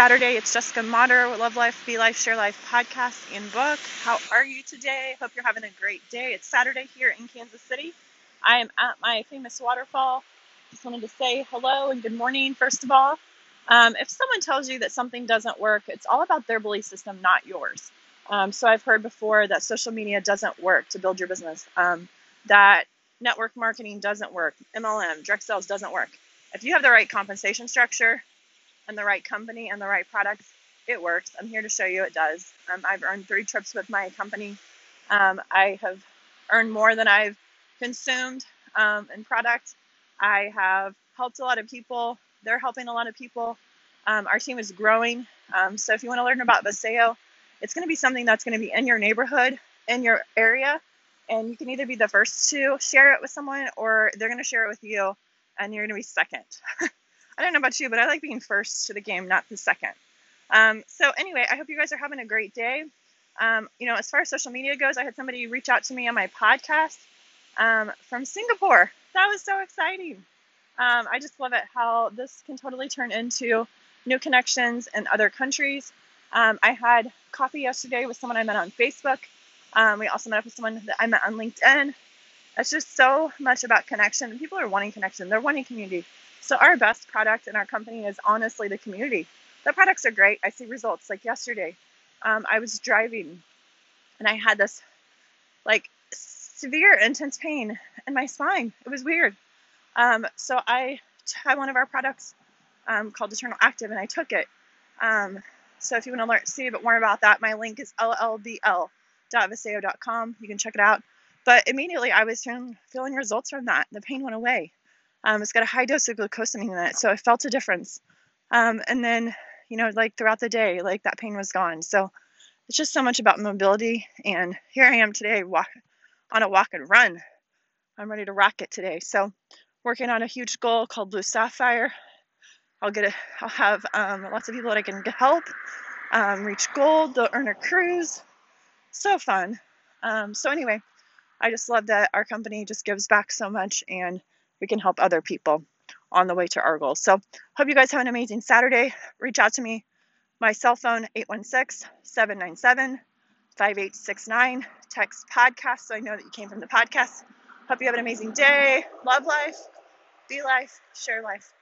Saturday. It's Jessica Motter with Love Life, Be Life, Share Life podcast and book. How are you today? Hope you're having a great day. It's Saturday here in Kansas City. I am at my famous waterfall. Just wanted to say hello and good morning, first of all. Um, if someone tells you that something doesn't work, it's all about their belief system, not yours. Um, so I've heard before that social media doesn't work to build your business, um, that network marketing doesn't work, MLM, direct sales doesn't work. If you have the right compensation structure, and the right company and the right products, it works. I'm here to show you it does. Um, I've earned three trips with my company. Um, I have earned more than I've consumed um, in product. I have helped a lot of people. They're helping a lot of people. Um, our team is growing. Um, so if you want to learn about Vasayo, it's going to be something that's going to be in your neighborhood, in your area, and you can either be the first to share it with someone or they're going to share it with you and you're going to be second. I don't know about you, but I like being first to the game, not the second. Um, so anyway, I hope you guys are having a great day. Um, you know, as far as social media goes, I had somebody reach out to me on my podcast um, from Singapore. That was so exciting. Um, I just love it how this can totally turn into new connections in other countries. Um, I had coffee yesterday with someone I met on Facebook. Um, we also met up with someone that I met on LinkedIn. It's just so much about connection. People are wanting connection. They're wanting community. So our best product in our company is honestly the community. The products are great. I see results. Like yesterday, um, I was driving and I had this like severe, intense pain in my spine. It was weird. Um, so I had one of our products um, called Eternal Active and I took it. Um, so if you want to learn, see a bit more about that, my link is llbl.vasayo.com. You can check it out. But immediately I was feeling, feeling results from that. The pain went away. Um, it's got a high dose of glucosamine in it, so I felt a difference. Um, and then, you know, like throughout the day, like that pain was gone. So it's just so much about mobility. And here I am today, walk on a walk and run. I'm ready to rock it today. So working on a huge goal called Blue Sapphire. I'll get a, I'll have um, lots of people that I can help um, reach gold. They'll earn a cruise. So fun. Um, so anyway, I just love that our company just gives back so much and we can help other people on the way to our goals. So, hope you guys have an amazing Saturday. Reach out to me. My cell phone 816-797-5869. Text podcast so I know that you came from the podcast. Hope you have an amazing day. Love life. Be life. Share life.